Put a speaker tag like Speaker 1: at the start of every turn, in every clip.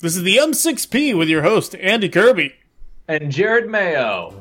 Speaker 1: This is the M6P with your host, Andy Kirby.
Speaker 2: And Jared Mayo.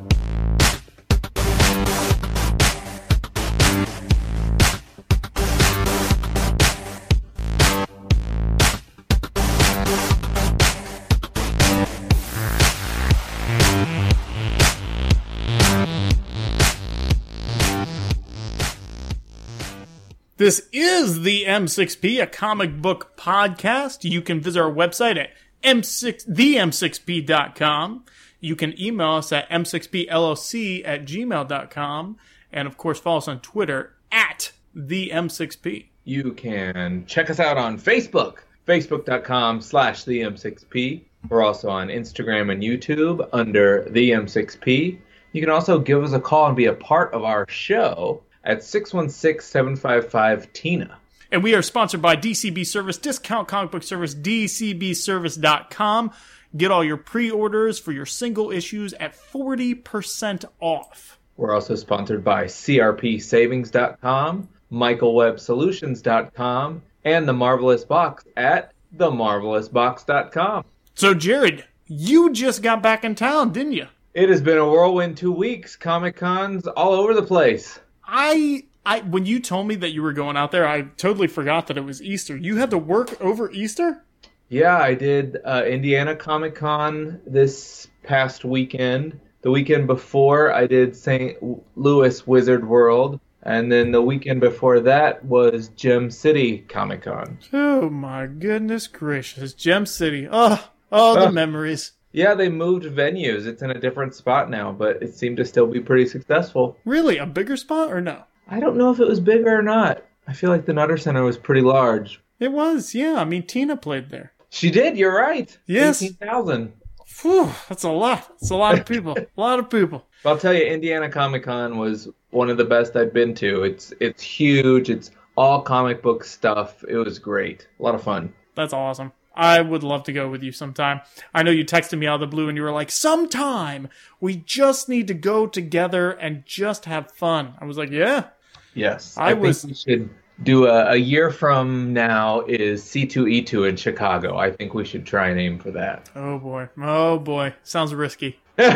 Speaker 1: This is the M6P, a comic book podcast. You can visit our website at m6, them6p.com. You can email us at m6pllc at gmail.com. And of course, follow us on Twitter at the M6P.
Speaker 2: You can check us out on Facebook, facebook.com slash the M6P. We're also on Instagram and YouTube under the M6P. You can also give us a call and be a part of our show at 616-755-TINA.
Speaker 1: And we are sponsored by DCB Service, Discount Comic Book Service, DCBService.com. Get all your pre-orders for your single issues at 40% off.
Speaker 2: We're also sponsored by CRPSavings.com, MichaelWebSolutions.com, and The Marvelous Box at TheMarvelousBox.com.
Speaker 1: So, Jared, you just got back in town, didn't you?
Speaker 2: It has been a whirlwind two weeks. Comic Cons all over the place.
Speaker 1: I I when you told me that you were going out there, I totally forgot that it was Easter. You had to work over Easter?
Speaker 2: Yeah, I did uh, Indiana Comic Con this past weekend. The weekend before, I did St. Louis Wizard World. And then the weekend before that was Gem City Comic Con.
Speaker 1: Oh my goodness gracious. Gem City. Oh, oh the
Speaker 2: Uh.
Speaker 1: memories.
Speaker 2: Yeah, they moved venues. It's in a different spot now, but it seemed to still be pretty successful.
Speaker 1: Really? A bigger spot or no?
Speaker 2: I don't know if it was bigger or not. I feel like the Nutter Center was pretty large.
Speaker 1: It was, yeah. I mean Tina played there.
Speaker 2: She did, you're right.
Speaker 1: Yes.
Speaker 2: 18,000.
Speaker 1: Phew, that's a lot. That's a lot of people. a lot of people.
Speaker 2: But I'll tell you, Indiana Comic Con was one of the best I've been to. It's it's huge. It's all comic book stuff. It was great. A lot of fun.
Speaker 1: That's awesome. I would love to go with you sometime. I know you texted me out of the blue and you were like, sometime we just need to go together and just have fun. I was like, yeah,
Speaker 2: Yes,
Speaker 1: I
Speaker 2: think
Speaker 1: was-
Speaker 2: we should do a, a year from now is C2E2 in Chicago. I think we should try and aim for that.
Speaker 1: oh boy, oh boy, sounds risky.
Speaker 2: We've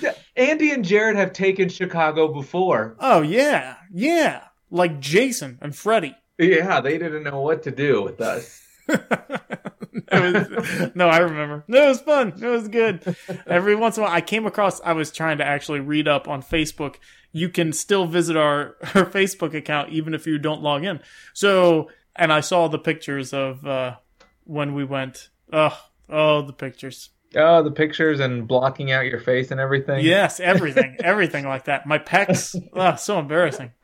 Speaker 2: d- Andy and Jared have taken Chicago before.
Speaker 1: oh yeah, yeah, like Jason and Freddy.
Speaker 2: Yeah, they didn't know what to do with us.
Speaker 1: Was, no, I remember. No, it was fun. It was good. Every once in a while, I came across. I was trying to actually read up on Facebook. You can still visit our our Facebook account even if you don't log in. So, and I saw the pictures of uh, when we went. Oh, oh, the pictures.
Speaker 2: Oh, the pictures and blocking out your face and everything.
Speaker 1: Yes, everything, everything like that. My pecs. Oh, so embarrassing.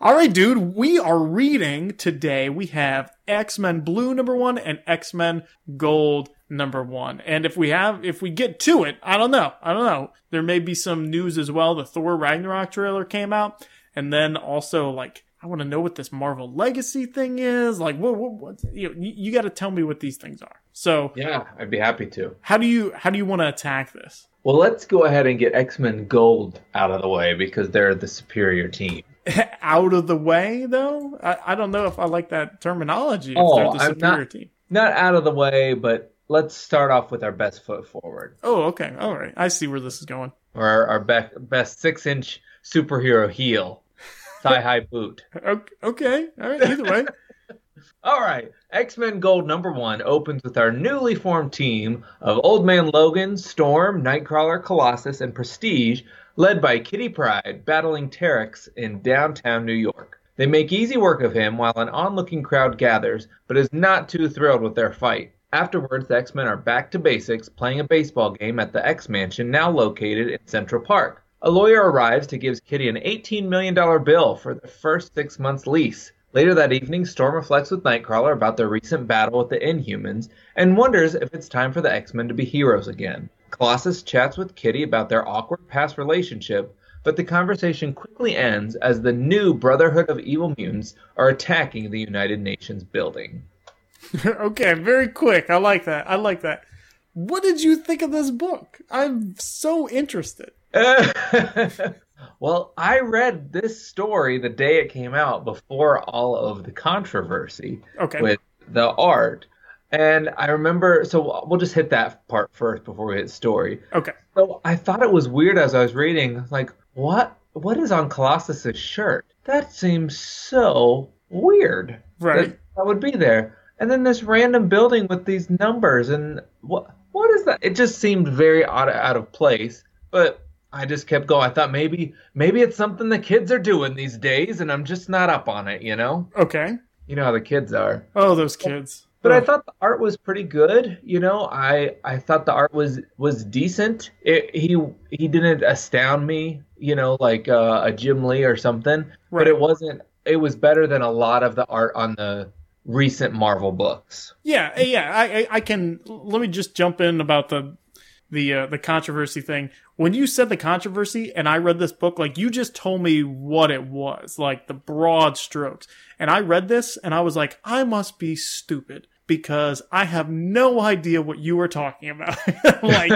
Speaker 1: All right, dude, we are reading today. We have X Men Blue number one and X Men Gold number one. And if we have, if we get to it, I don't know. I don't know. There may be some news as well. The Thor Ragnarok trailer came out. And then also, like, I want to know what this Marvel Legacy thing is. Like, what, what, what you, know, you, you got to tell me what these things are. So,
Speaker 2: Yeah, I'd be happy to.
Speaker 1: how do you, how do you want to attack this?
Speaker 2: Well, let's go ahead and get X Men Gold out of the way because they're the superior team.
Speaker 1: out of the way, though. I, I don't know if I like that terminology. If
Speaker 2: Oh,
Speaker 1: they're the
Speaker 2: I'm not-
Speaker 1: team.
Speaker 2: Not out of the way, but let's start off with our best foot forward,
Speaker 1: Oh, okay. All right. I see where this is going.
Speaker 2: or our, our best best six inch superhero heel, thigh high boot.
Speaker 1: Okay. okay. All right. Either way.
Speaker 2: All right, X Men Gold number one opens with our newly formed team of Old Man Logan, Storm, Nightcrawler, Colossus, and Prestige, led by Kitty Pryde, battling Terrax in downtown New York. They make easy work of him while an onlooking crowd gathers, but is not too thrilled with their fight. Afterwards, the X Men are back to basics, playing a baseball game at the X Mansion, now located in Central Park. A lawyer arrives to give Kitty an $18 million bill for the first six months' lease. Later that evening, Storm reflects with Nightcrawler about their recent battle with the Inhumans and wonders if it's time for the X Men to be heroes again. Colossus chats with Kitty about their awkward past relationship, but the conversation quickly ends as the new Brotherhood of Evil Mutants are attacking the United Nations building.
Speaker 1: okay. Very quick. I like that. I like that. What did you think of this book? I'm so interested.
Speaker 2: Well, I read this story the day it came out before all of the controversy
Speaker 1: Okay.
Speaker 2: with the art. And I remember, so we'll just hit that part first before we hit story.
Speaker 1: Okay.
Speaker 2: So I thought it was weird as I was reading, like, what what is on Colossus's shirt? That seems so weird.
Speaker 1: Right.
Speaker 2: That, that would be there. And then this random building with these numbers and what what is that? It just seemed very out of, out of place. But I just kept going. I thought maybe maybe it's something the kids are doing these days and I'm just not up on it, you know?
Speaker 1: Okay.
Speaker 2: You know how the kids are.
Speaker 1: Oh, those kids.
Speaker 2: But I
Speaker 1: Oh,
Speaker 2: thought the art was pretty good. You know, I I thought the art was was decent. It, he he didn't astound me. You know, like uh, a Jim Lee or something. But it wasn't. It was better than a lot of the art on the recent Marvel books.
Speaker 1: Yeah, yeah. I, I, I can. Let me just jump in about the the uh, the controversy thing. When you said the controversy, and I read this book, like you just told me what it was, like the broad strokes. And I read this, and I was like, I must be stupid because I have no idea what you were talking about. like,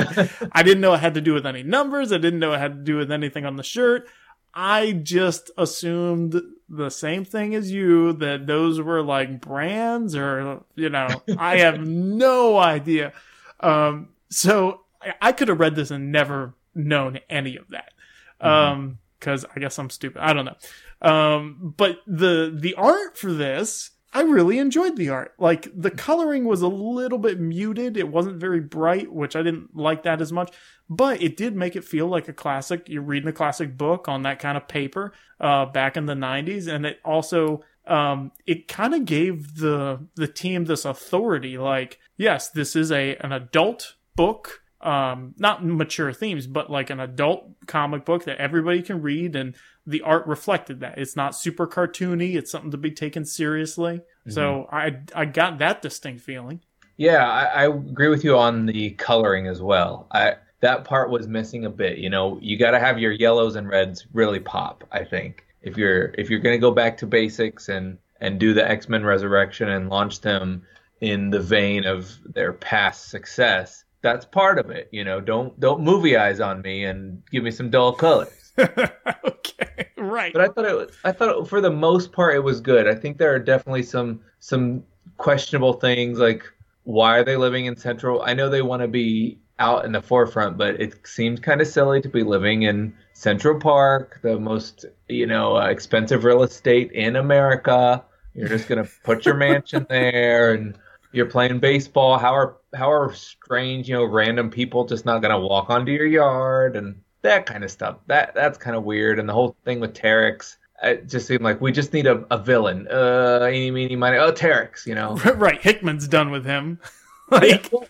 Speaker 1: I didn't know it had to do with any numbers. I didn't know it had to do with anything on the shirt. I just assumed the same thing as you that those were like brands or you know I have no idea. Um, so I, could have read this and never known any of that. Um, because I guess I'm stupid. I don't know. Um, but the the art for this, I really enjoyed the art. Like the coloring was a little bit muted. It wasn't very bright, which I didn't like that as much. But it did make it feel like a classic. You're reading a classic book on that kind of paper uh, back in the '90s, and it also um, it kind of gave the the team this authority. Like, yes, this is a an adult book um not mature themes but like an adult comic book that everybody can read and the art reflected that it's not super cartoony it's something to be taken seriously so i i got that distinct feeling
Speaker 2: Yeah, I, I agree with you on the coloring as well. I that part was missing a bit. You know, you got to have your yellows and reds really pop. I think if you're if you're gonna go back to basics and and do the X Men Resurrection and launch them in the vein of their past success, that's part of it. You know, don't don't movie eyes on me and give me some dull colors.
Speaker 1: okay right
Speaker 2: But I thought it was, I thought it, for the most part it was good. I think there are definitely some some questionable things like why are they living in Central? I know they want to be out in the forefront, but it seems kind of silly to be living in Central Park, the most you know uh, expensive real estate in America. You're just gonna put your mansion there, and you're playing baseball. How are how are strange you know random people just not gonna walk onto your yard and that kind of stuff. That that's kind of weird. And the whole thing with Terrax, it just seemed like we just need a, a villain. Uh, any meeny, money. Oh, Terrax, you know.
Speaker 1: right hickman's done with him like
Speaker 2: Well,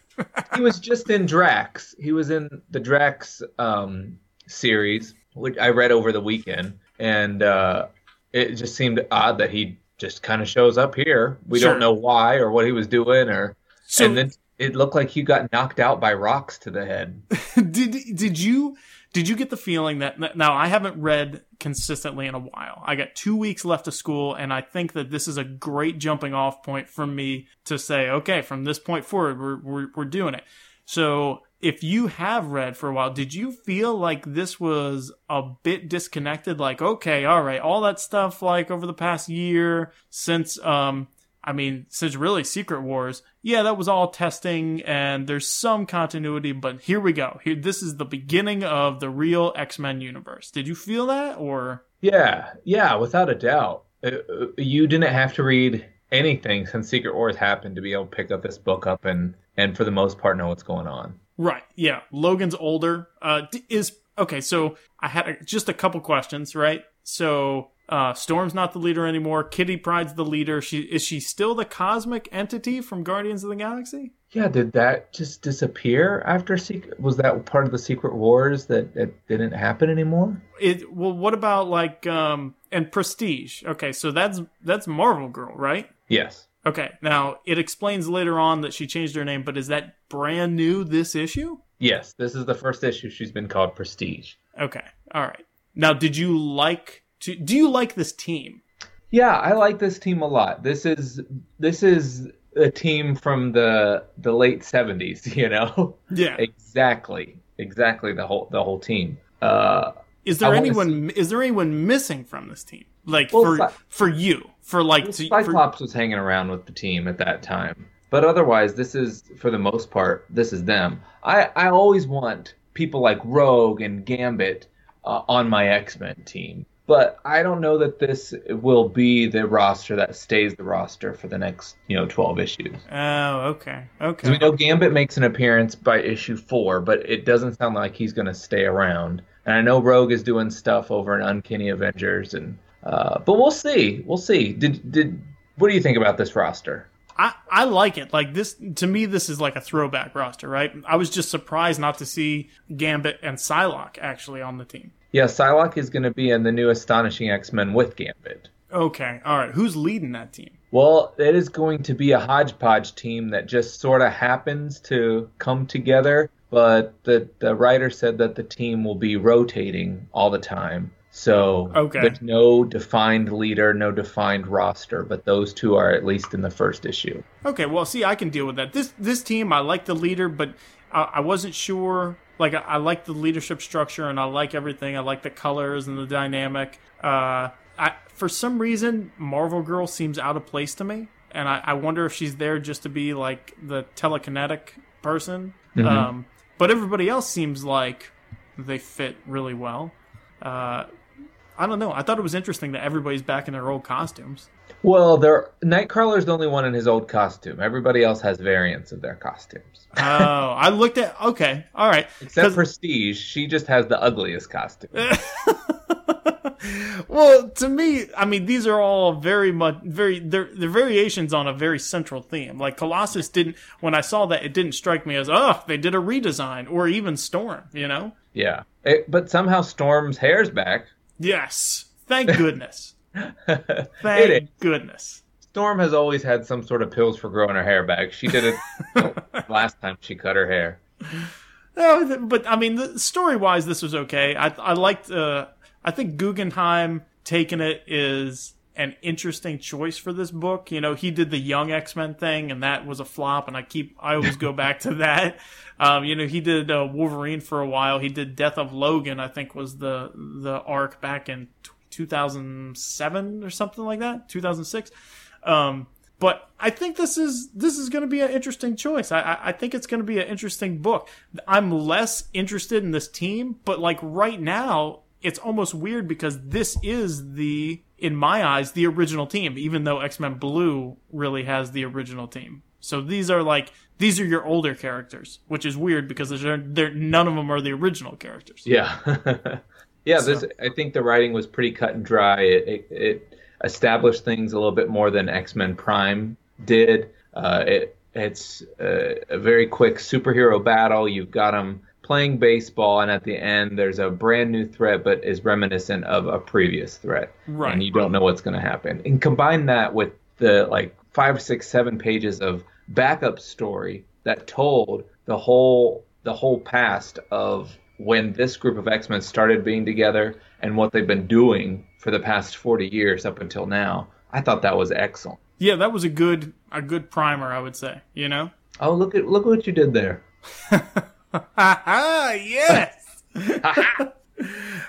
Speaker 2: he was just in Drax. He was in the Drax um, series, which I read over the weekend, and uh, it just seemed odd that he just kind of shows up here. We
Speaker 1: Sure.
Speaker 2: don't know why or what he was doing, or
Speaker 1: so
Speaker 2: and then it looked like he got knocked out by rocks to the head.
Speaker 1: did did you did you get the feeling that now I haven't read consistently in a while. I got 2 weeks left of school and I think that this is a great jumping off point for me to say okay, from this point forward we're we're, we're doing it. So if you have read for a while, did you feel like this was a bit disconnected like okay, all right, all that stuff like over the past year since um I mean, since really Secret Wars, yeah, that was all testing and there's some continuity, but here we go. Here this is the beginning of the real X-Men universe. Did you feel that or
Speaker 2: Yeah, yeah, without a doubt. Uh, uh, You didn't have to read anything since Secret Wars happened to be able to pick up this book up and and for the most part know what's going on.
Speaker 1: Right. Yeah. Logan's older. Uh is okay, so I had a, just a couple questions, right? So uh Storm's not the leader anymore. Kitty Pryde's the leader. She is she still the cosmic entity from Guardians of the Galaxy?
Speaker 2: Yeah, did that just disappear after Secret? Was that part of the Secret Wars that it didn't happen anymore?
Speaker 1: It well what about like um and Prestige? Okay, so that's that's Marvel Girl, right?
Speaker 2: Yes.
Speaker 1: Okay, now it explains later on that she changed her name, but is that brand new this issue?
Speaker 2: Yes, this is the first issue she's been called Prestige.
Speaker 1: Okay, all right. Now, did you like to? Do you like this team?
Speaker 2: Yeah, I like this team a lot. This is this is a team from the the late 70s, you know.
Speaker 1: Yeah,
Speaker 2: exactly. Exactly the whole the whole team. Uh
Speaker 1: Is there
Speaker 2: wanna
Speaker 1: anyone? Is there anyone missing from this team? Like
Speaker 2: Well,
Speaker 1: for
Speaker 2: Cy-
Speaker 1: for you, for like to, for,
Speaker 2: Cyclops was hanging around with the team at that time. But otherwise, this is, for the most part, this is them. I, I always want people like Rogue and Gambit uh, on my X Men team. But I don't know that this will be the roster that stays the roster for the next, you know, 12 issues.
Speaker 1: Oh, okay,
Speaker 2: okay. we know Gambit makes an appearance by issue four, but it doesn't sound like he's going to stay around. And I know Rogue is doing stuff over in Uncanny Avengers, and uh, but we'll see. We'll see. Did did what do you think about this roster?
Speaker 1: I, I like it. Like this to me, this is like a throwback roster, right? I was just surprised not to see Gambit and Psylocke actually on the team.
Speaker 2: Yeah, Psylocke is going to be in the new Astonishing X Men with Gambit.
Speaker 1: Okay, all right. Who's leading that team?
Speaker 2: Well, it is going to be a hodgepodge team that just sort of happens to come together, but the the writer said that the team will be rotating all the time. So
Speaker 1: Okay.
Speaker 2: there's no defined leader, no defined roster, but those two are at least in the first issue.
Speaker 1: Okay, well, see, I can deal with that. This this team, I like the leader, but I, I wasn't sure. Like, I, I like the leadership structure, and I like everything. I like the colors and the dynamic. Uh, I, for some reason, Marvel Girl seems out of place to me, and I, I wonder if she's there just to be like the telekinetic person. Um, but everybody else seems like they fit really well. Uh, I don't know. I thought it was interesting that everybody's back in their old costumes.
Speaker 2: Well, there Nightcrawler's the only one in his old costume. Everybody else has variants of their costumes.
Speaker 1: Oh, I looked at. Okay, all right.
Speaker 2: Except Prestige, she just has the ugliest costume.
Speaker 1: well, to me, I mean, these are all very much very they're they're variations on a very central theme. Like Colossus didn't when I saw that it didn't strike me as oh they did a redesign or even Storm. You know?
Speaker 2: Yeah. It- but somehow Storm's hair's back.
Speaker 1: Yes, thank goodness. Thank goodness.
Speaker 2: Storm has always had some sort of pills for growing her hair back. She did it last time she cut her hair.
Speaker 1: No, but I mean, story wise, this was okay. I I liked. Uh, I think Guggenheim taking it is an interesting choice for this book. You know, he did the Young X Men thing, and that was a flop. And I keep I always go back to that. Um, you know, he did uh, Wolverine for a while. He did Death of Logan. I think was the the arc back in t- 2007 or something like that. 2006. Um, but I think this is this is going to be an interesting choice. I, I I think it's going to be an interesting book. I'm less interested in this team, but like right now, it's almost weird because this is the in my eyes the original team, even though X Men Blue really has the original team. So these are like these are your older characters, which is weird because they're, they're none of them are the original characters.
Speaker 2: Yeah. yeah, this I think the writing was pretty cut and dry. It, it, it established things a little bit more than X-Men Prime did. Uh, it it's a, a very quick superhero battle. You've got them playing baseball, and at the end, there's a brand new threat, but is reminiscent of a previous threat,
Speaker 1: Right.
Speaker 2: and you don't know what's going to happen. And combine that with the like five, six, seven pages of backup story that told the whole the whole past of when this group of X-Men started being together and what they've been doing for the past 40 years up until now. I thought that was excellent.
Speaker 1: Yeah, that was a good a good primer, I would say. You know.
Speaker 2: Oh, look at look what you did there.
Speaker 1: Ah, yes.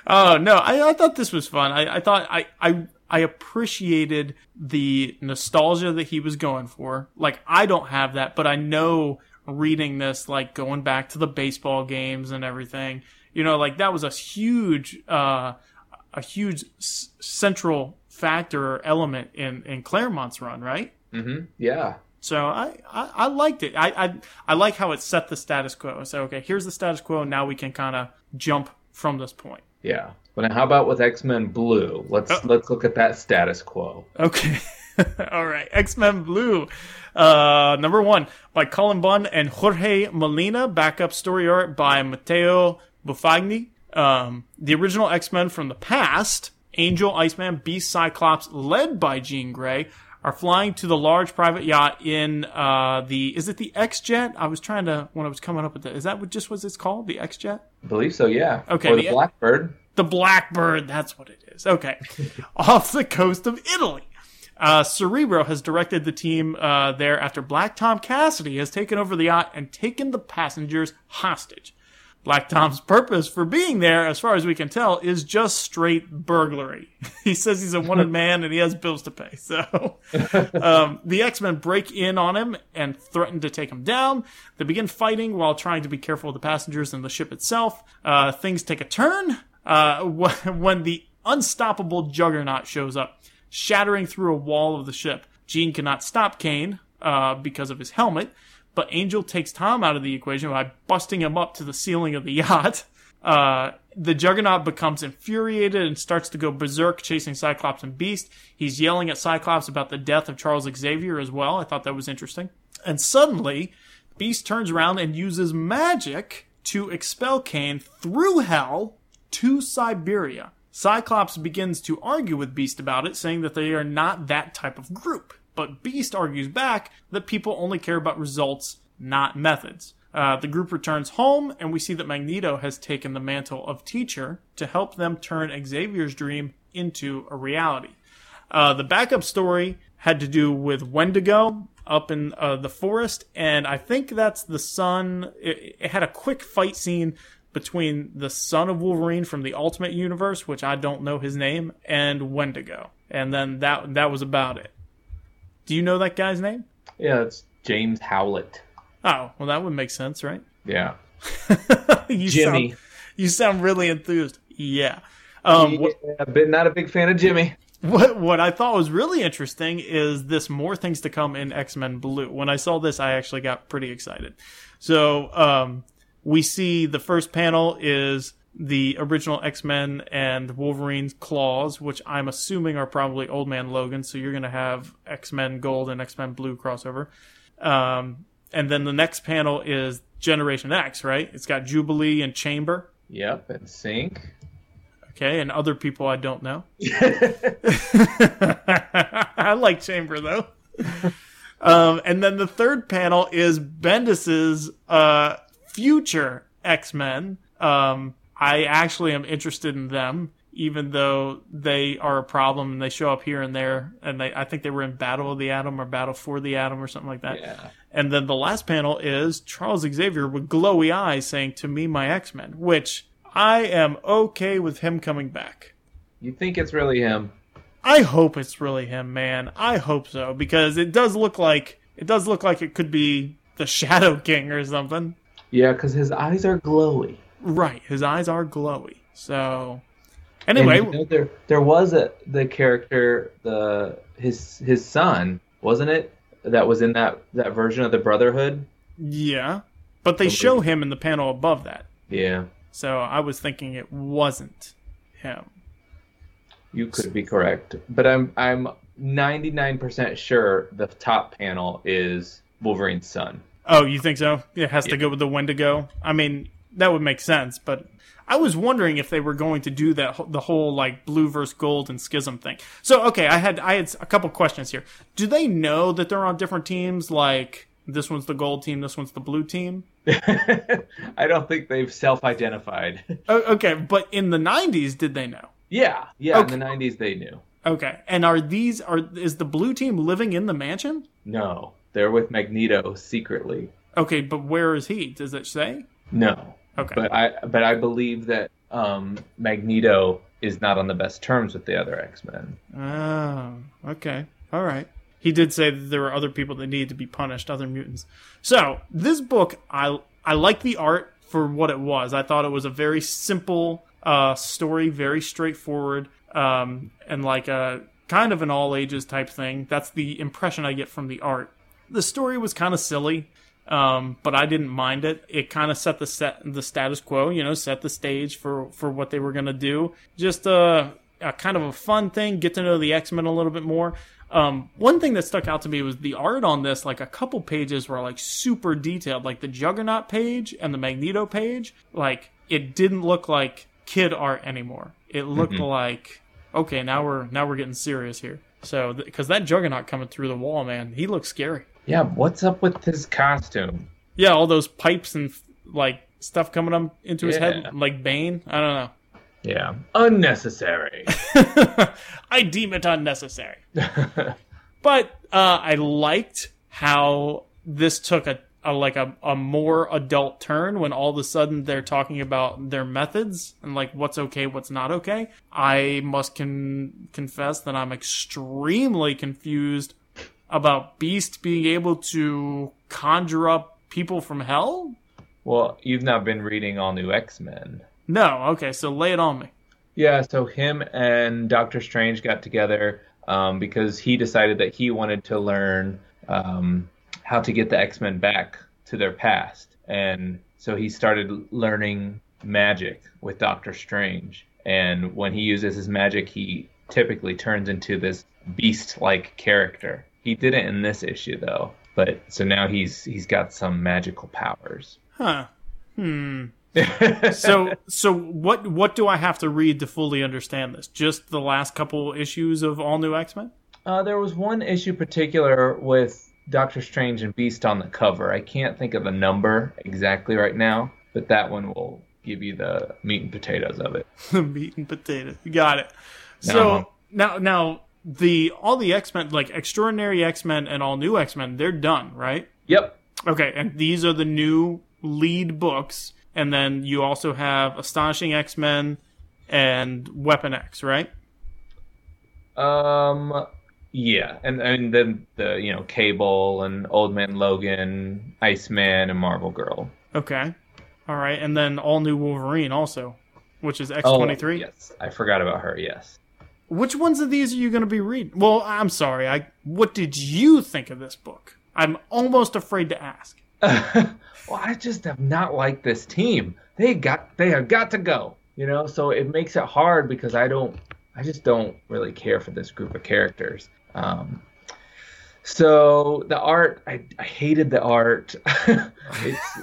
Speaker 1: oh no, I, I thought this was fun. I, I thought I, I I appreciated the nostalgia that he was going for. Like I don't have that, but I know reading this, like going back to the baseball games and everything. You know, like that was a huge, uh, a huge s- central factor or element in in Claremont's run, right?
Speaker 2: Mm-hmm. Yeah.
Speaker 1: So I, I, I liked it. I, I I like how it set the status quo. So okay, here's the status quo. Now we can kind of jump from this point.
Speaker 2: Yeah. But how about with X-Men Blue? Let's
Speaker 1: Oh.
Speaker 2: let's look at that status quo.
Speaker 1: Okay. All right. X Men Blue. Uh, number one by Cullen Bunn and Jorge Molina. Backup story art by Matteo Buffagni. Um, the original X Men from the past, Angel, Iceman, Beast, Cyclops, led by Jean Grey, are flying to the large private yacht in uh, the. Is it the X Jet? I was trying to when I was coming up with that. Is that what just what it's called? The X Jet?
Speaker 2: I believe so, yeah.
Speaker 1: Okay,
Speaker 2: Or the
Speaker 1: the-
Speaker 2: Blackbird.
Speaker 1: The Blackbird, that's what it is. Okay. Off the coast of Italy. Uh, Cerebro has directed the team uh, there after Black Tom Cassidy has taken over the yacht and taken the passengers hostage. Black Tom's purpose for being there, as far as we can tell, is just straight burglary. he says he's a wanted man and he has bills to pay. So um, the X Men break in on him and threaten to take him down. They begin fighting while trying to be careful of the passengers and the ship itself. Uh, things take a turn uh, when the unstoppable Juggernaut shows up, shattering through a wall of the ship. Jean cannot stop Cain uh, because of his helmet but Angel takes Tom out of the equation by busting him up to the ceiling of the yacht. Uh, the Juggernaut becomes infuriated and starts to go berserk chasing Cyclops and Beast. He's yelling at Cyclops about the death of Charles Xavier as well. I thought that was interesting. And suddenly, Beast turns around and uses magic to expel Cain through hell to Siberia. Cyclops begins to argue with Beast about it, saying that they are not that type of group. But Beast argues back that people only care about results, not methods. Uh, the group returns home, and we see that Magneto has taken the mantle of teacher to help them turn Xavier's dream into a reality. Uh, the backup story had to do with Wendigo up in uh, the forest, and I think that's the son. It, it, had a quick fight scene between the son of Wolverine from the Ultimate Universe, which I don't know his name, and Wendigo, and then that that was about it. Do you know that guy's name?
Speaker 2: Yeah, it's James Howlett.
Speaker 1: Oh, well, that would make sense, right?
Speaker 2: Yeah.
Speaker 1: you
Speaker 2: Jimmy.
Speaker 1: Sound, you sound really enthused. Yeah. Um,
Speaker 2: yeah, but not a big fan of Jimmy.
Speaker 1: What what I thought was really interesting is this more things to come in X Men Blue. When I saw this, I actually got pretty excited. So um, we see the first panel is the original X Men and Wolverine's claws, which I'm assuming are probably Old Man Logan. So you're going to have X Men Gold and X Men Blue crossover. Um, and then the next panel is Generation X, right? It's got Jubilee and Chamber.
Speaker 2: Yep, and Synch.
Speaker 1: Okay, and other people I don't know. I like Chamber though. Um, and then the third panel is Bendis's uh, future X Men. Um, I actually am interested in them, even though they are a problem and they show up here and there. And they, I think they were in Battle of the Atom or Battle for the Atom or something like that.
Speaker 2: Yeah.
Speaker 1: And then the last panel is Charles Xavier with glowy eyes saying, To me, my X Men, which I am okay with him coming back.
Speaker 2: You think it's really him?
Speaker 1: I hope it's really him, man. I hope so because it does look like it does look like it could be the Shadow King or something.
Speaker 2: Yeah, because his eyes are glowy.
Speaker 1: Right, his eyes are glowy. So, anyway,
Speaker 2: you know, there there was a the character the his his son wasn't it that was in that that version of the Brotherhood.
Speaker 1: Yeah, but they show him in the panel above that.
Speaker 2: Yeah.
Speaker 1: So I was thinking it wasn't him.
Speaker 2: You could be correct, but I'm I'm 99% sure the top panel is Wolverine's son.
Speaker 1: Oh, you think so? It has yeah. to go with the Wendigo. I mean, that would make sense, but I was wondering if they were going to do that the whole like blue versus gold and schism thing. So okay, I had I had a couple questions here. Do they know that they're on different teams? Like this one's the gold team, this one's the blue team.
Speaker 2: I don't think they've self-identified.
Speaker 1: Okay, but in the '90s, did they know?
Speaker 2: Yeah, yeah. Okay. In the '90s, they knew.
Speaker 1: Okay, and are these are is the blue team living in the mansion?
Speaker 2: No, they're with Magneto secretly.
Speaker 1: Okay, but where is he? Does it say?
Speaker 2: No.
Speaker 1: Okay.
Speaker 2: But I but I believe that um, Magneto is not on the best terms with the other X Men.
Speaker 1: Oh, okay, all right. He did say that there were other people that needed to be punished, other mutants. So this book, I I like the art for what it was. I thought it was a very simple uh, story, very straightforward, um, and like a kind of an all ages type thing. That's the impression I get from the art. The story was kind of silly. Um, but I didn't mind it. It kind of set the set the status quo, you know, set the stage for for what they were gonna do. Just a, a kind of a fun thing, get to know the X Men a little bit more. Um, one thing that stuck out to me was the art on this. Like a couple pages were like super detailed, like the Juggernaut page and the Magneto page. Like it didn't look like kid art anymore. It looked mm-hmm. like okay, now we're now we're getting serious here. So because th- that Juggernaut coming through the wall, man, he looks scary.
Speaker 2: Yeah, what's up with his costume?
Speaker 1: Yeah, all those pipes and like stuff coming up into his head, like Bane. I don't know.
Speaker 2: Yeah, unnecessary.
Speaker 1: I deem it unnecessary. but uh, I liked how this took a, a like a, a more adult turn when all of a sudden they're talking about their methods and like what's okay, what's not okay. I must con- confess that I'm extremely confused about Beast being able to conjure up people from hell.
Speaker 2: Well, you've not been reading all new X Men.
Speaker 1: No, okay, so lay it on me.
Speaker 2: Yeah, so him and Doctor Strange got together um, because he decided that he wanted to learn um, how to get the X Men back to their past. And so he started learning magic with Doctor Strange. And when he uses his magic, he typically turns into this beast like character. He didn't in this issue though. But so now he's he's got some magical powers.
Speaker 1: Huh. Hmm. so so what what do I have to read to fully understand this? Just the last couple issues of All New X Men?
Speaker 2: Uh, there was one issue particular with Doctor Strange and Beast on the cover. I can't think of a number exactly right now, but that one will give you the meat and potatoes of it.
Speaker 1: The meat and potatoes. You got it. So uh-huh. now now the all the X Men like Extraordinary X Men and All New X Men they're done, right?
Speaker 2: Yep.
Speaker 1: Okay, and these are the new lead books and then you also have Astonishing X Men and Weapon X, right?
Speaker 2: Um, yeah, and and then the you know Cable and Old Man Logan, Iceman, and Marvel Girl.
Speaker 1: Okay, all right, and then all new Wolverine also, which is X twenty three.
Speaker 2: Yes, I forgot about her. Yes.
Speaker 1: Which ones of these are you going to be reading? Well, I'm sorry. I what did you think of this book? I'm almost afraid to ask.
Speaker 2: well, I just have not liked this team. They got they have got to go. You know, so it makes it hard because I don't I just don't really care for this group of characters. Um, so the art, I, I hated the art. it's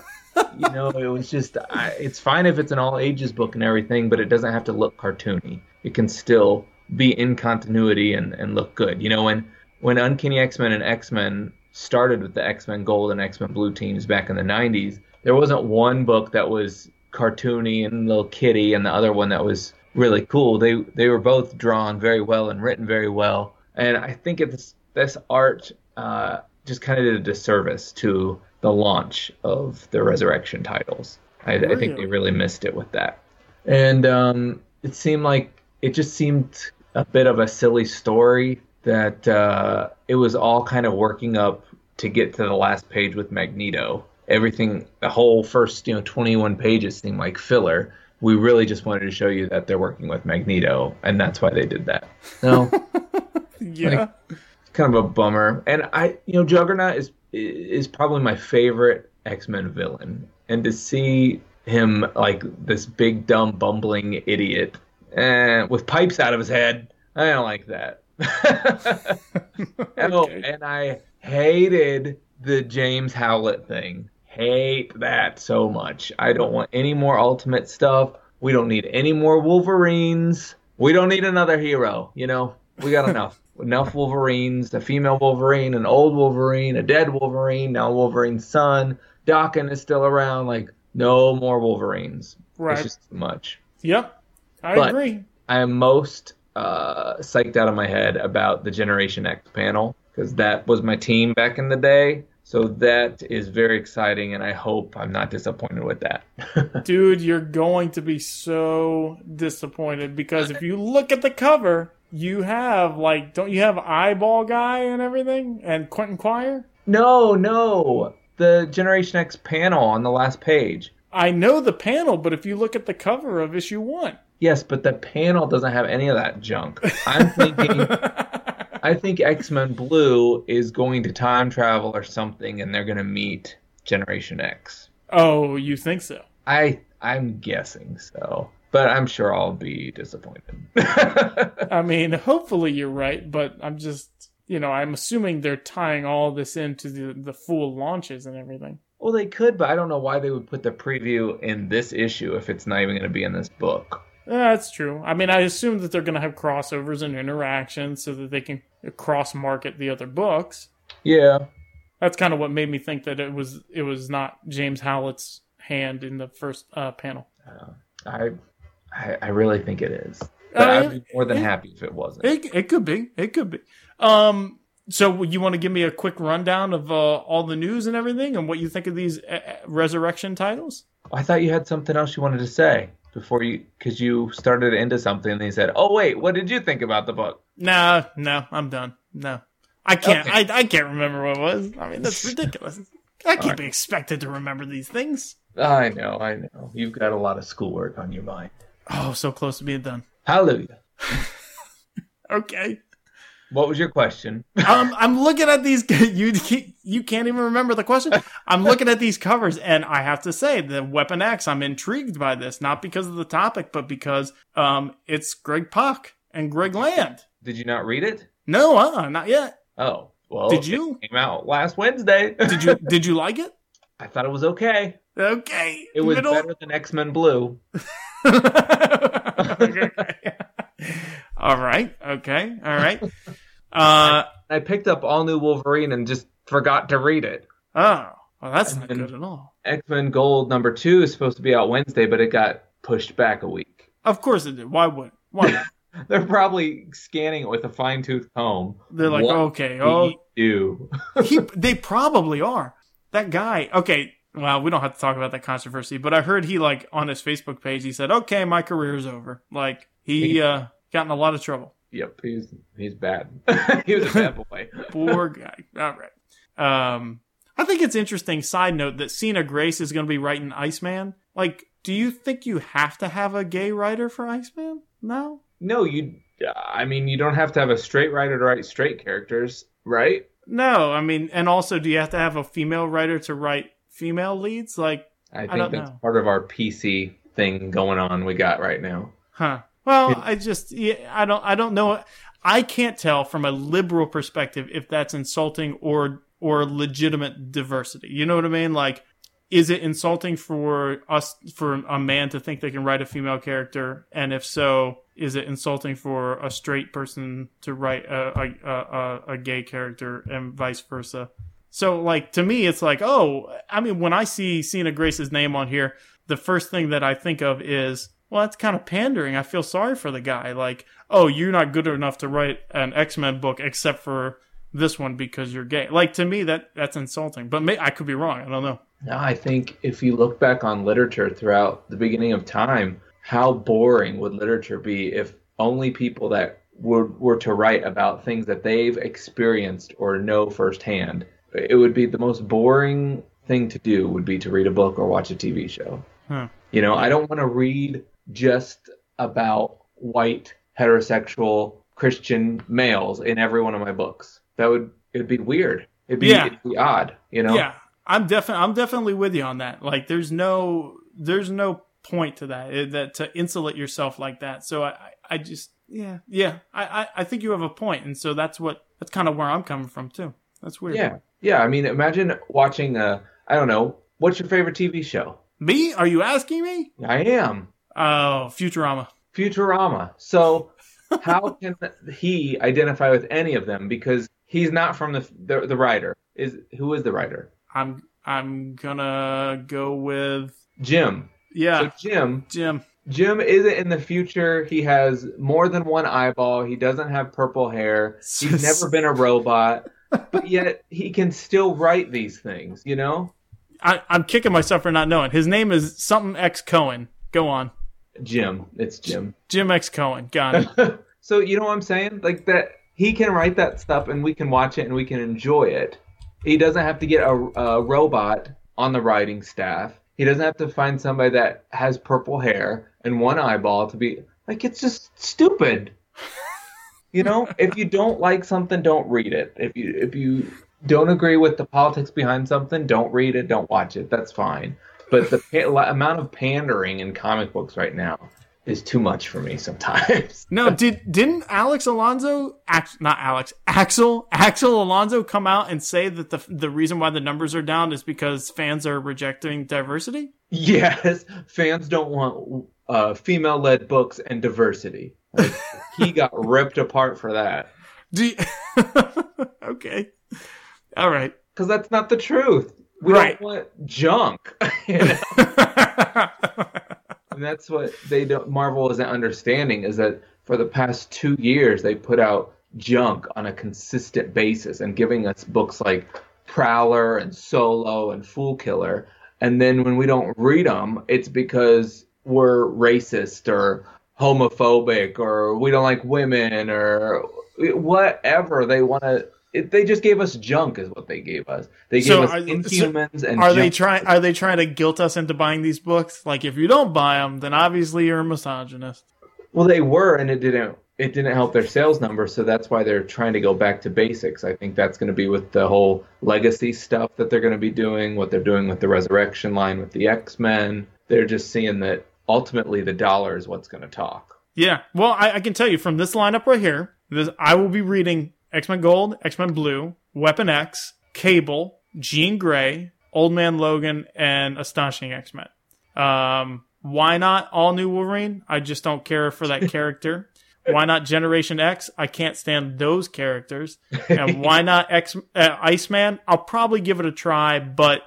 Speaker 2: you know, it was just I, it's fine if it's an all ages book and everything, but it doesn't have to look cartoony. It can still be in continuity and, and look good. You know, when when Uncanny X Men and X Men started with the X Men Gold and X Men Blue teams back in the 90s, there wasn't one book that was cartoony and little kitty and the other one that was really cool. They they were both drawn very well and written very well. And I think it's this art uh, just kind of did a disservice to the launch of the Resurrection titles. I. I think they really missed it with that. And um, it seemed like it just seemed a bit of a silly story that uh, it was all kind of working up to get to the last page with Magneto. Everything, the whole first, you know, 21 pages seemed like filler. We really just wanted to show you that they're working with Magneto, and that's why they did that. No,
Speaker 1: yeah, like,
Speaker 2: kind of a bummer. And I, you know, Juggernaut is is probably my favorite X Men villain, and to see him like this big dumb bumbling idiot eh, with pipes out of his head, I don't like that. oh, and I hated the James Howlett thing. Hate that so much. I don't want any more Ultimate stuff. We don't need any more Wolverines. We don't need another hero. You know, we got enough. enough Wolverines, a female Wolverine, an old Wolverine, a dead Wolverine, now Wolverine's son. Daken is still around. Like, no more Wolverines.
Speaker 1: Right.
Speaker 2: It's just too much.
Speaker 1: Yep. I
Speaker 2: but
Speaker 1: agree.
Speaker 2: I am most uh, psyched out of my head about the Generation X panel because that was my team back in the day. So that is very exciting, and I hope I'm not disappointed with that.
Speaker 1: Dude, you're going to be so disappointed because if you look at the cover, you have like, don't you have Eyeball Guy and everything, and Quentin Quire?
Speaker 2: No, no, the Generation X panel on the last page.
Speaker 1: I know the panel, but if you look at the cover of issue one,
Speaker 2: Yes, but the panel doesn't have any of that junk. I'm thinking I think X-Men Blue is going to time travel or something and they're going to meet Generation X.
Speaker 1: Oh, you think so?
Speaker 2: I I'm guessing so. But I'm sure I'll be disappointed.
Speaker 1: I mean, hopefully you're right, but I'm just, you know, I'm assuming they're tying all this into the the full launches and everything.
Speaker 2: Well, they could, but I don't know why they would put the preview in this issue if it's not even going to be in this book.
Speaker 1: That's true. I mean, I assume that they're going to have crossovers and interactions so that they can cross market the other books.
Speaker 2: Yeah,
Speaker 1: that's kind of what made me think that it was it was not James Howlett's hand in the first uh, panel.
Speaker 2: Uh, I, I, I really think it is. But uh, I'd be more than it, happy if it wasn't.
Speaker 1: It, it could be. It could be. Um, So you want to give me a quick rundown of uh, all the news and everything, and what you think of these uh, uh, resurrection titles?
Speaker 2: I thought you had something else you wanted to say before you, because you started into something and you said, "Oh wait, what did you think about the book?"
Speaker 1: No, no, I'm done. No, I can't.
Speaker 2: Okay.
Speaker 1: I, I can't remember what it was. I mean, that's ridiculous. I can't
Speaker 2: Alright.
Speaker 1: be expected to remember these things.
Speaker 2: I know, I know. You've got a lot of schoolwork on your mind.
Speaker 1: Oh, so close to being done.
Speaker 2: Hallelujah.
Speaker 1: Okay.
Speaker 2: What was your question?
Speaker 1: um, I'm looking at these. You you can't even remember the question. I'm looking at these covers, and I have to say, the Weapon X. I'm intrigued by this, not because of the topic, but because um, it's Greg Pak and Greg Land.
Speaker 2: Did you not read it?
Speaker 1: No, uh, not yet.
Speaker 2: Oh, well.
Speaker 1: Did you?
Speaker 2: It came out last Wednesday.
Speaker 1: Did you? did you like it?
Speaker 2: I thought it was okay.
Speaker 1: Okay.
Speaker 2: It was
Speaker 1: Middle-
Speaker 2: better than X Men Blue.
Speaker 1: all right. Okay. All right. Uh
Speaker 2: I picked up All New Wolverine and just forgot to read it.
Speaker 1: oh. Well, that's
Speaker 2: And
Speaker 1: not good at all.
Speaker 2: X Men Gold number two is supposed to be out Wednesday, but it got pushed back a week.
Speaker 1: Of course it did. Why would? Why? not?
Speaker 2: They're probably scanning it with a fine tooth comb.
Speaker 1: They're like,
Speaker 2: What
Speaker 1: okay, oh,
Speaker 2: do?
Speaker 1: he, they probably are. That guy. Okay. Well, we don't have to talk about that controversy, but I heard he like on his Facebook page. He said, "Okay, my career's over." Like he uh got in a lot of trouble.
Speaker 2: Yep, he's he's bad. he was a bad boy.
Speaker 1: Poor guy. All right. Um, I think it's interesting. Side note that Sina Grace is going to be writing Iceman. Like, do you think you have to have a gay writer for Iceman? No.
Speaker 2: No, you. I mean, you don't have to have a straight writer to write straight characters, right?
Speaker 1: No. I mean, and also, do you have to have a female writer to write female leads? Like,
Speaker 2: I think
Speaker 1: don't
Speaker 2: that's
Speaker 1: know.
Speaker 2: part of our PC thing going on. We got right now.
Speaker 1: huh? Well,
Speaker 2: It-
Speaker 1: I just, yeah, I don't, I don't know. I can't tell from a liberal perspective if that's insulting or or legitimate diversity. You know what I mean? Like, is it insulting for us for a man to think they can write a female character? And if so, is it insulting for a straight person to write a a, a, a, a gay character and vice versa? So, like to me, it's like, oh, I mean, when I see Sina Grace's name on here, the first thing that I think of is, well, that's kind of pandering. I feel sorry for the guy. Like, oh, you're not good enough to write an X Men book except for this one because you're gay. Like to me, that that's insulting. But may, I could be wrong. I don't know.
Speaker 2: No, I think if you look back on literature throughout the beginning of time, how boring would literature be if only people that were, were to write about things that they've experienced or know firsthand? It would be the most boring thing to do would be to read a book or watch a TV show.
Speaker 1: Huh.
Speaker 2: You know, I don't want to read just about white heterosexual Christian males in every one of my books. That would it'd be weird. It'd be,
Speaker 1: Yeah.
Speaker 2: it'd be odd, you know?
Speaker 1: Yeah, I'm definitely I'm definitely with you on that. Like, there's no there's no point to that it, that to insulate yourself like that. So I I, I just yeah yeah I, I I think you have a point, and so that's what that's kind of where I'm coming from too. That's weird.
Speaker 2: Yeah, yeah. I mean, imagine watching a. I don't know. What's your favorite TV show?
Speaker 1: Me? Are you asking me?
Speaker 2: I am
Speaker 1: Oh, Futurama.
Speaker 2: Futurama. So, how can he identify with any of them? Because he's not from the the, the writer. Is who is the writer?
Speaker 1: I'm I'm gonna go with
Speaker 2: Jim.
Speaker 1: yeah,
Speaker 2: So Jim.
Speaker 1: Jim.
Speaker 2: Jim isn't in the future. He has more than one eyeball. He doesn't have purple hair. He's never been a robot. But yet he can still write these things, you know?
Speaker 1: I, I'm kicking myself for not knowing. His name is something X Cohen. Go on,
Speaker 2: Jim. It's Jim.
Speaker 1: Jim X Cohen. Got it.
Speaker 2: so you know what I'm saying? Like that he can write that stuff and we can watch it and we can enjoy it. He doesn't have to get a, a robot on the writing staff. He doesn't have to find somebody that has purple hair and one eyeball to be like it's just stupid. You know, if you don't like something, don't read it. If you if you don't agree with the politics behind something, don't read it, don't watch it. That's fine. But the pa- amount of pandering in comic books right now is too much for me sometimes.
Speaker 1: No, did didn't Alex Alonso, Ax, not Alex, Axel, Axel Alonso come out and say that the the reason why the numbers are down is because fans are rejecting diversity?
Speaker 2: Yes, fans don't want uh, female-led books and diversity. Like, he got ripped apart for that
Speaker 1: Do you- okay, all right.
Speaker 2: because that's not the truth. We
Speaker 1: Right.
Speaker 2: don't want junk. you know? and that's what they don't. Marvel isn't understanding is that for the past two years they put out junk on a consistent basis and giving us books like Prowler and Solo and Fool Killer. And then when we don't read them, it's because we're racist or homophobic or we don't like women or whatever they want to. They just gave us junk, is what they gave us. They gave
Speaker 1: So
Speaker 2: us
Speaker 1: are- so
Speaker 2: Inhumans and
Speaker 1: Are they trying? Are they trying to guilt us into buying these books? Like, if you don't buy them, then obviously you're a misogynist.
Speaker 2: Well, they were, and it didn't. It didn't help their sales numbers, so that's why they're trying to go back to basics. I think that's going to be with the whole legacy stuff that they're going to be doing, what they're doing with the resurrection line with the X Men. They're just seeing that ultimately the dollar is what's going to talk.
Speaker 1: Yeah. Well, I, I can tell you from this lineup right here, this, I will be reading X Men Gold, X Men Blue, Weapon X, Cable, Jean Grey, Old Man Logan, and Astonishing X Men. Um, why not all new Wolverine? I just don't care for that character. Why not Generation X? I can't stand those characters. And why not X uh, Iceman? I'll probably give it a try, but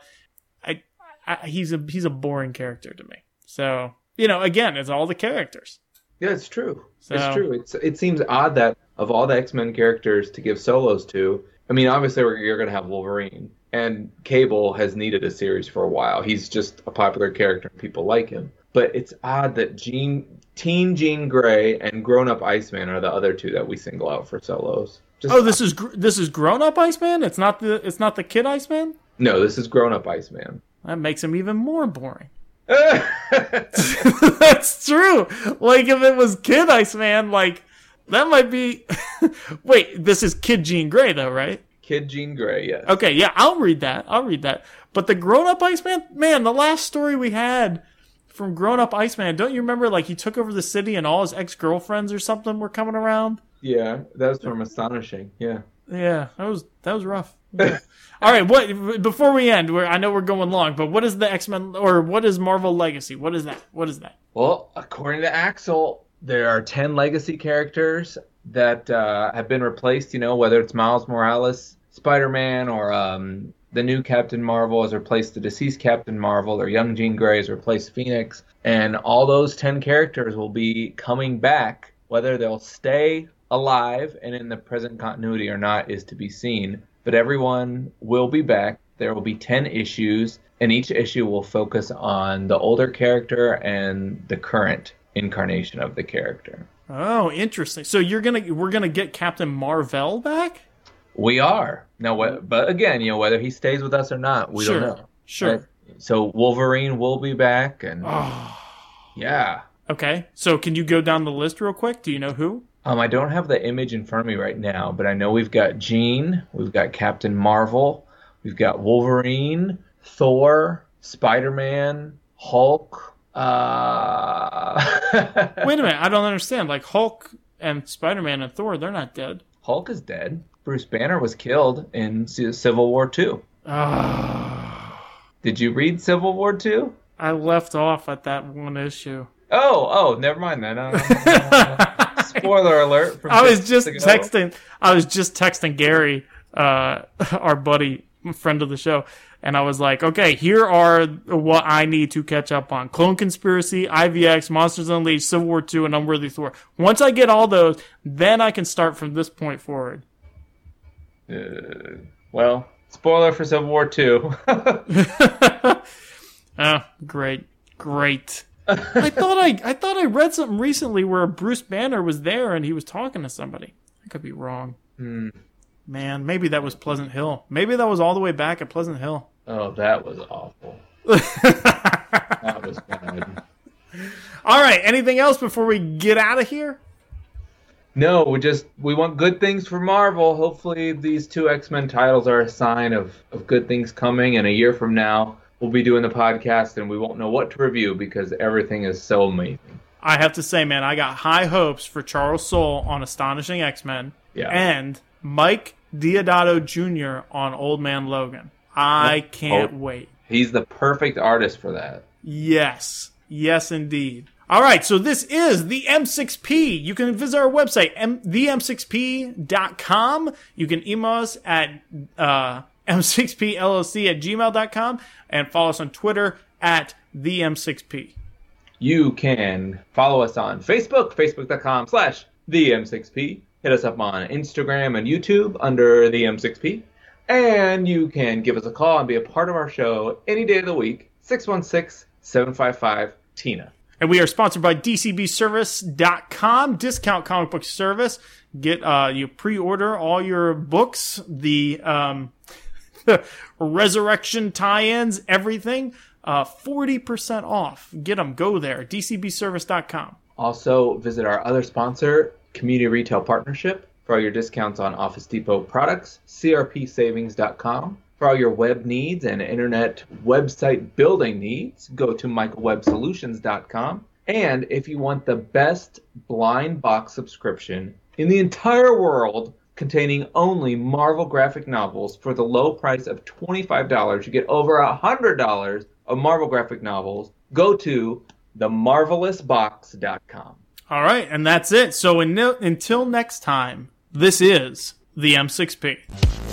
Speaker 1: I, I, he's a he's a boring character to me. So you know, again, it's all the characters.
Speaker 2: Yeah, it's true.
Speaker 1: So-
Speaker 2: It's true. It's it seems odd that of all the X Men characters to give solos to, I mean, obviously you're going to have Wolverine, and Cable has needed a series for a while. He's just a popular character, and people like him. But it's odd that Jean, Teen Jean Grey and Grown Up Iceman are the other two that we single out for solos. Just,
Speaker 1: Oh, this is gr- this is grown up Iceman. It's not the it's not the kid Iceman.
Speaker 2: no, this is Grown Up Iceman.
Speaker 1: That makes him even more boring. That's true. Like if it was Kid Iceman, like that might be. Wait, this is Kid Jean Grey though, right?
Speaker 2: Kid Jean Grey, yes.
Speaker 1: Okay, yeah, I'll read that. I'll read that. But the grown up Iceman, man, the last story we had from grown up Iceman, don't you remember? Like he took over the city and all his ex girlfriends or something were coming around.
Speaker 2: Yeah, that was from Astonishing. Yeah.
Speaker 1: Yeah, that was that was rough. Yeah. All right, what before we end, we're, I know we're going long, but what is the X Men or what is Marvel Legacy? What is that? What is that?
Speaker 2: Well, according to Axel, there are 10 legacy characters that uh, have been replaced, you know, whether it's Miles Morales, Spider Man, or um, the new Captain Marvel has replaced the deceased Captain Marvel, or Young Jean Grey has replaced Phoenix. And all those 10 characters will be coming back. Whether they'll stay alive and in the present continuity or not is to be seen. But everyone will be back. There will be 10 issues, and each issue will focus on the older character and the current incarnation of the character.
Speaker 1: Oh, interesting. So you're gonna we're gonna get Captain Marvel back?
Speaker 2: We are. Now, what, but again, you know, whether he stays with us or not, we
Speaker 1: Sure.
Speaker 2: don't know.
Speaker 1: Sure.
Speaker 2: Right? So Wolverine will be back, and
Speaker 1: Oh,
Speaker 2: yeah.
Speaker 1: okay. So can you go down the list real quick? Do you know who?
Speaker 2: Um, I don't have the image in front of me right now, but I know we've got Jean, we've got Captain Marvel, we've got Wolverine, Thor, Spider Man, Hulk. Uh...
Speaker 1: Wait a minute, I don't understand. Like Hulk and Spider Man and Thor, they're not dead.
Speaker 2: Hulk is dead. Bruce Banner was killed in Civil War Two.
Speaker 1: Ah,
Speaker 2: Did you read Civil War Two?
Speaker 1: I left off at that one issue.
Speaker 2: Oh, oh, never mind then. Uh, spoiler alert.
Speaker 1: I was just texting. I was just texting Gary, uh, our buddy, friend of the show, and I was like, "Okay, here are what I need to catch up on: Clone Conspiracy, IVX, Monsters Unleashed, Civil War Two, and Unworthy Thor. Once I get all those, then I can start from this point forward."
Speaker 2: Uh, well, spoiler for Civil War II.
Speaker 1: Ah, great, great. I thought I, I thought I read something recently where Bruce Banner was there and he was talking to somebody. I could be wrong.
Speaker 2: Hmm.
Speaker 1: Man, maybe that was Pleasant Hill. Maybe that was all the way back at Pleasant Hill.
Speaker 2: Oh, that was awful. That was bad.
Speaker 1: All right. Anything else before we get out of here?
Speaker 2: No, we just we want good things for Marvel. Hopefully, these two X Men titles are a sign of of good things coming. And a year from now, we'll be doing the podcast, and we won't know what to review because everything is so amazing.
Speaker 1: I have to say, man, I got high hopes for Charles Soule on Astonishing X Men
Speaker 2: Yeah.
Speaker 1: and Mike Deodato Jr. on Old Man Logan. I can't
Speaker 2: Oh.
Speaker 1: wait.
Speaker 2: He's the perfect artist for that.
Speaker 1: Yes. Yes, indeed. All right, so this is the M6P. You can visit our website, M- them6p.com. You can email us at uh, m6pllc at gmail.com and follow us on Twitter at the M6P.
Speaker 2: You can follow us on Facebook, facebook.com slash the M6P. Hit us up on Instagram and YouTube under the M6P. And you can give us a call and be a part of our show any day of the week, 616 755 TINA.
Speaker 1: And we are sponsored by DCBService.com, discount comic book service. Get uh, you pre-order all your books, the um, resurrection tie-ins, everything. Uh, 40% off. Get them. Go there. DCBService.com.
Speaker 2: Also, visit our other sponsor, Community Retail Partnership, for all your discounts on Office Depot products, crpsavings.com. For all your web needs and internet website building needs, go to michaelwebsolutions.com. And if you want the best blind box subscription in the entire world, containing only Marvel graphic novels for the low price of $25, you get over $100 of Marvel graphic novels. Go to themarvelousbox.com.
Speaker 1: All right, and that's it. So in, until next time, this is the M6P.